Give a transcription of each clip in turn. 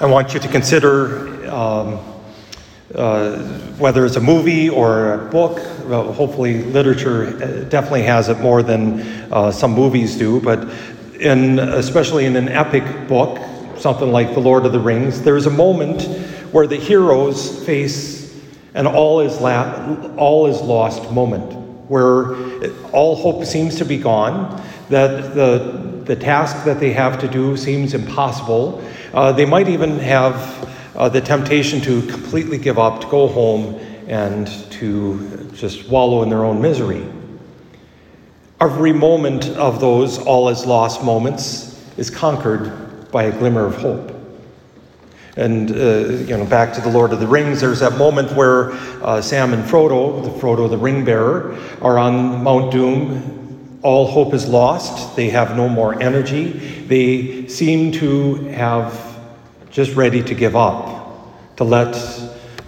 I want you to consider um, uh, whether it's a movie or a book. Well, hopefully, literature uh, definitely has it more than uh, some movies do, but in, especially in an epic book, something like The Lord of the Rings, there's a moment where the heroes face an all is, la- all is lost moment, where all hope seems to be gone, that the, the task that they have to do seems impossible. Uh, they might even have uh, the temptation to completely give up, to go home, and to just wallow in their own misery. Every moment of those all is lost moments is conquered by a glimmer of hope. And, uh, you know, back to the Lord of the Rings, there's that moment where uh, Sam and Frodo, the Frodo the ring bearer, are on Mount Doom. All hope is lost. They have no more energy. They seem to have just ready to give up, to let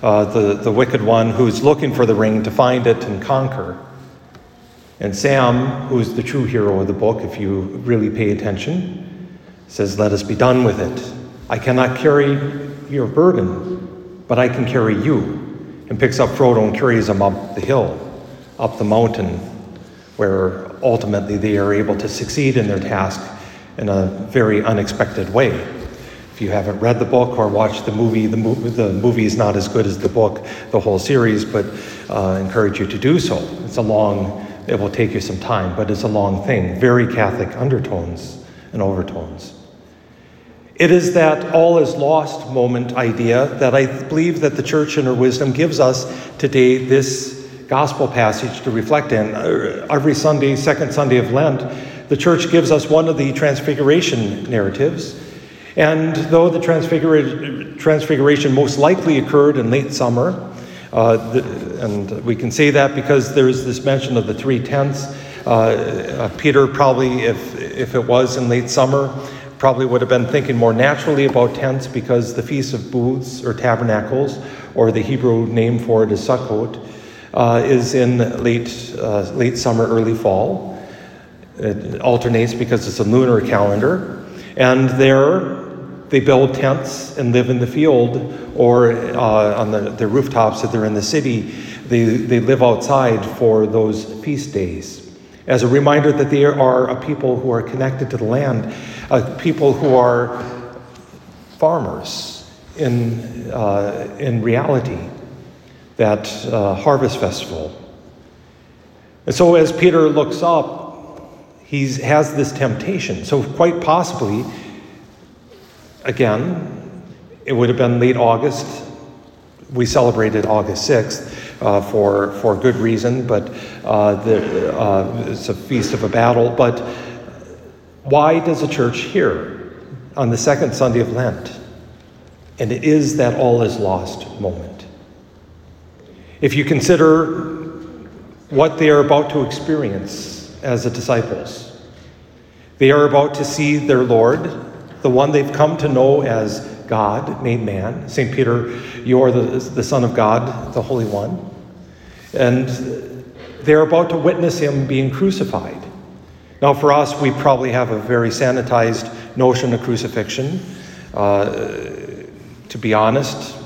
uh, the, the wicked one who's looking for the ring to find it and conquer. And Sam, who's the true hero of the book, if you really pay attention, says, Let us be done with it. I cannot carry your burden, but I can carry you. And picks up Frodo and carries him up the hill, up the mountain, where ultimately they are able to succeed in their task in a very unexpected way. If you haven't read the book or watched the movie, the, movie, the movie is not as good as the book, the whole series, but uh, encourage you to do so. It's a long, it will take you some time, but it's a long thing. Very Catholic undertones and overtones. It is that all is lost moment idea that I believe that the church in her wisdom gives us today this gospel passage to reflect in. Uh, every Sunday, second Sunday of Lent, the church gives us one of the transfiguration narratives. And though the transfiguration, transfiguration most likely occurred in late summer, uh, the, and we can say that because there's this mention of the three tents. Uh, uh, Peter probably, if, if it was in late summer, probably would have been thinking more naturally about tents because the Feast of Booths or Tabernacles, or the Hebrew name for it is Sukkot, uh, is in late, uh, late summer, early fall. It alternates because it's a lunar calendar. And there, they build tents and live in the field or uh, on the, the rooftops if they're in the city. They, they live outside for those feast days as a reminder that they are a people who are connected to the land, a people who are farmers in, uh, in reality, that uh, harvest festival. And so as Peter looks up, he has this temptation. So, quite possibly, again, it would have been late August. We celebrated August 6th uh, for, for good reason, but uh, the, uh, it's a feast of a battle. But why does a church here on the second Sunday of Lent? And it is that all is lost moment. If you consider what they are about to experience as the disciples, they are about to see their Lord the one they've come to know as God made man. St. Peter, you are the, the Son of God, the Holy One. And they're about to witness him being crucified. Now, for us, we probably have a very sanitized notion of crucifixion. Uh, to be honest,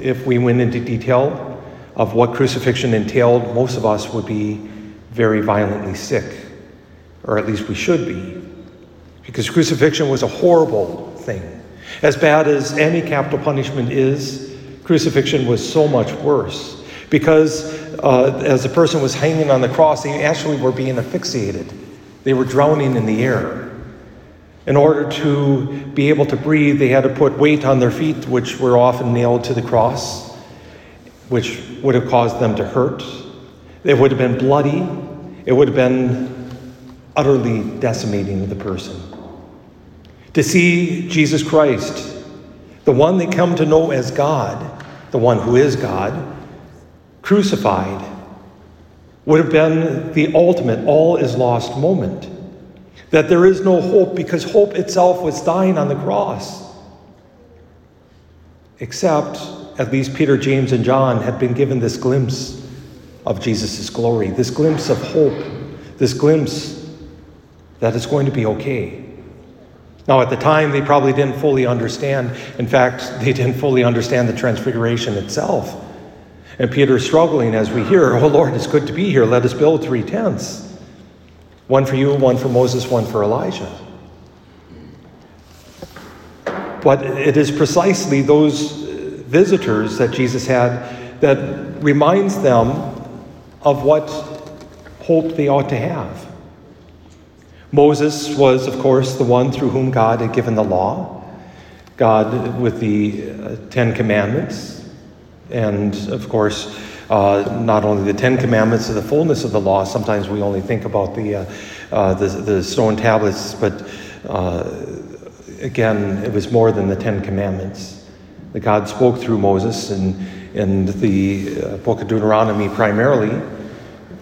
if we went into detail of what crucifixion entailed, most of us would be very violently sick, or at least we should be because crucifixion was a horrible thing. As bad as any capital punishment is, crucifixion was so much worse because uh, as a person was hanging on the cross, they actually were being asphyxiated. They were drowning in the air. In order to be able to breathe, they had to put weight on their feet, which were often nailed to the cross, which would have caused them to hurt. It would have been bloody. It would have been utterly decimating the person to see Jesus Christ, the one they come to know as God, the one who is God, crucified, would have been the ultimate all is lost moment. That there is no hope because hope itself was dying on the cross. Except, at least Peter, James, and John had been given this glimpse of Jesus' glory, this glimpse of hope, this glimpse that it's going to be okay. Now, at the time, they probably didn't fully understand. In fact, they didn't fully understand the transfiguration itself. And Peter's struggling as we hear, Oh Lord, it's good to be here. Let us build three tents one for you, one for Moses, one for Elijah. But it is precisely those visitors that Jesus had that reminds them of what hope they ought to have. Moses was, of course, the one through whom God had given the law, God with the uh, Ten Commandments, and of course, uh, not only the Ten Commandments and the fullness of the law. Sometimes we only think about the uh, uh the, the, stone tablets, but uh, again, it was more than the Ten Commandments. That God spoke through Moses, and in the uh, book of Deuteronomy primarily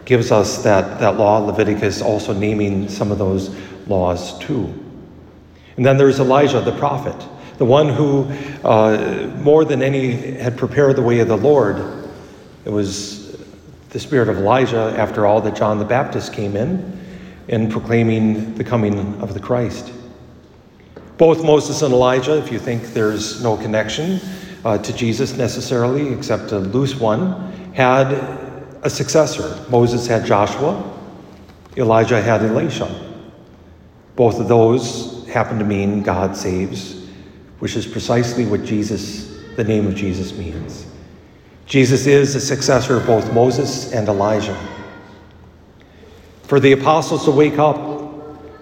gives us that, that law, Leviticus also naming some of those laws too. And then there's Elijah the prophet, the one who, uh, more than any, had prepared the way of the Lord. It was the spirit of Elijah, after all, that John the Baptist came in in proclaiming the coming of the Christ. Both Moses and Elijah, if you think there's no connection uh, to Jesus necessarily, except a loose one, had a successor. Moses had Joshua, Elijah had Elisha. Both of those happen to mean God saves, which is precisely what Jesus, the name of Jesus, means. Jesus is the successor of both Moses and Elijah. For the apostles to wake up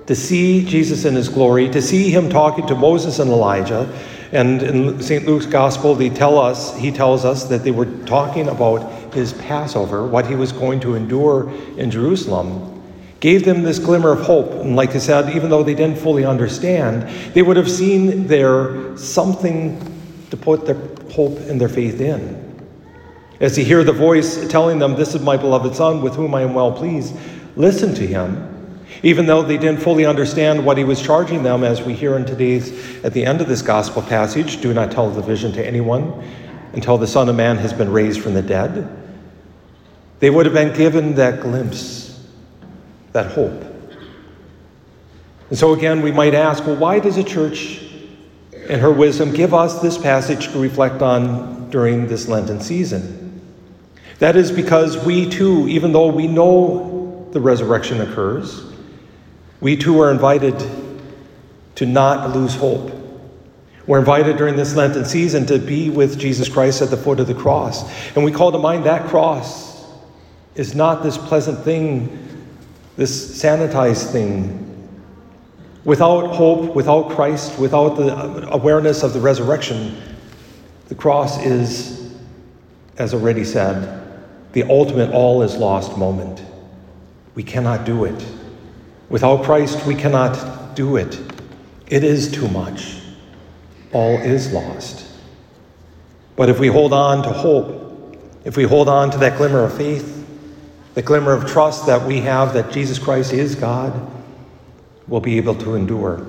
to see Jesus in his glory, to see him talking to Moses and Elijah. And in St. Luke's gospel, they tell us, he tells us that they were talking about his Passover, what he was going to endure in Jerusalem, gave them this glimmer of hope. And like I said, even though they didn't fully understand, they would have seen there something to put their hope and their faith in. As they hear the voice telling them, This is my beloved Son, with whom I am well pleased, listen to him even though they didn't fully understand what he was charging them, as we hear in today's, at the end of this gospel passage, do not tell the vision to anyone until the Son of Man has been raised from the dead. They would have been given that glimpse, that hope. And so again, we might ask, well, why does a church in her wisdom give us this passage to reflect on during this Lenten season? That is because we too, even though we know the resurrection occurs, we too are invited to not lose hope. We're invited during this Lenten season to be with Jesus Christ at the foot of the cross. And we call to mind that cross is not this pleasant thing, this sanitized thing. Without hope, without Christ, without the awareness of the resurrection, the cross is, as already said, the ultimate all is lost moment. We cannot do it. Without Christ, we cannot do it. It is too much. All is lost. But if we hold on to hope, if we hold on to that glimmer of faith, the glimmer of trust that we have that Jesus Christ is God, we'll be able to endure.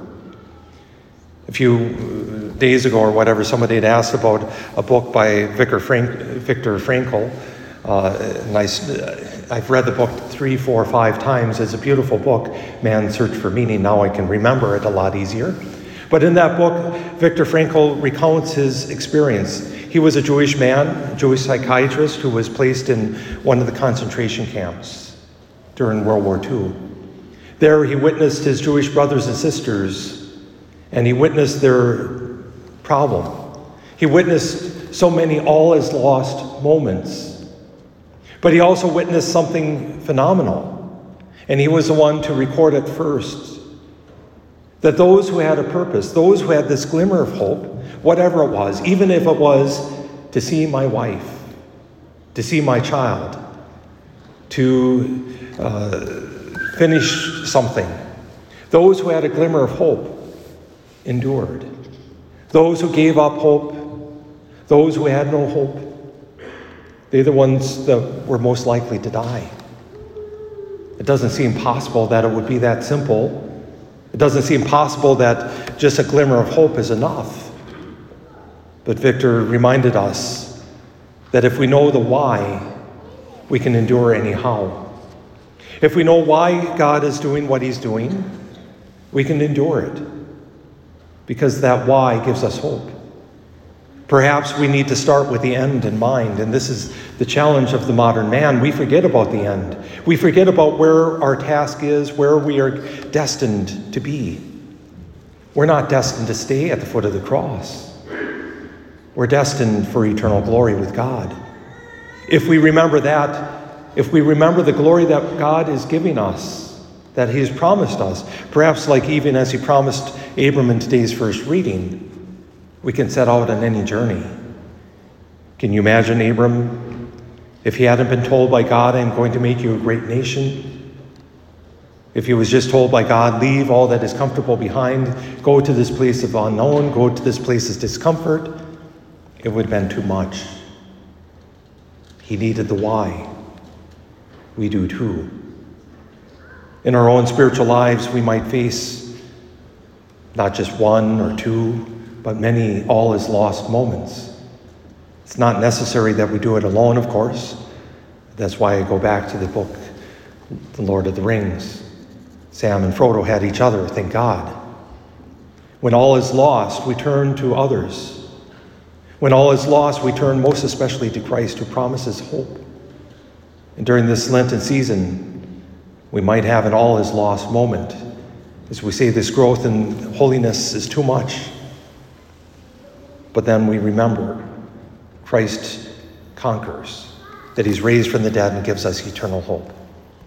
A few days ago or whatever, somebody had asked about a book by Viktor, Frank, Viktor Frankl. Uh, nice, I've read the book three, four, five times. It's a beautiful book, Man's Search for Meaning. Now I can remember it a lot easier. But in that book, Viktor Frankl recounts his experience. He was a Jewish man, a Jewish psychiatrist who was placed in one of the concentration camps during World War II. There, he witnessed his Jewish brothers and sisters, and he witnessed their problem. He witnessed so many all is lost moments but he also witnessed something phenomenal, and he was the one to record it first. That those who had a purpose, those who had this glimmer of hope, whatever it was, even if it was to see my wife, to see my child, to uh, finish something, those who had a glimmer of hope endured. Those who gave up hope, those who had no hope, they're the ones that were most likely to die. It doesn't seem possible that it would be that simple. It doesn't seem possible that just a glimmer of hope is enough. But Viktor reminded us that if we know the why, we can endure anyhow. If we know why God is doing what He's doing, we can endure it. because that why gives us hope. Perhaps we need to start with the end in mind, and this is the challenge of the modern man. We forget about the end. We forget about where our task is, where we are destined to be. We're not destined to stay at the foot of the cross. We're destined for eternal glory with God. If we remember that, if we remember the glory that God is giving us, that He has promised us, perhaps like even as He promised Abram in today's first reading, we can set out on any journey. Can you imagine Abram if he hadn't been told by God, I'm going to make you a great nation? If he was just told by God, leave all that is comfortable behind, go to this place of unknown, go to this place of discomfort, it would have been too much. He needed the why. We do too. In our own spiritual lives, we might face not just one or two, but many all is lost moments. It's not necessary that we do it alone, of course. That's why I go back to the book, The Lord of the Rings. Sam and Frodo had each other, thank God. When all is lost, we turn to others. When all is lost, we turn most especially to Christ who promises hope. And during this Lenten season, we might have an all is lost moment as we say this growth in holiness is too much. But then we remember Christ conquers, that he's raised from the dead and gives us eternal hope.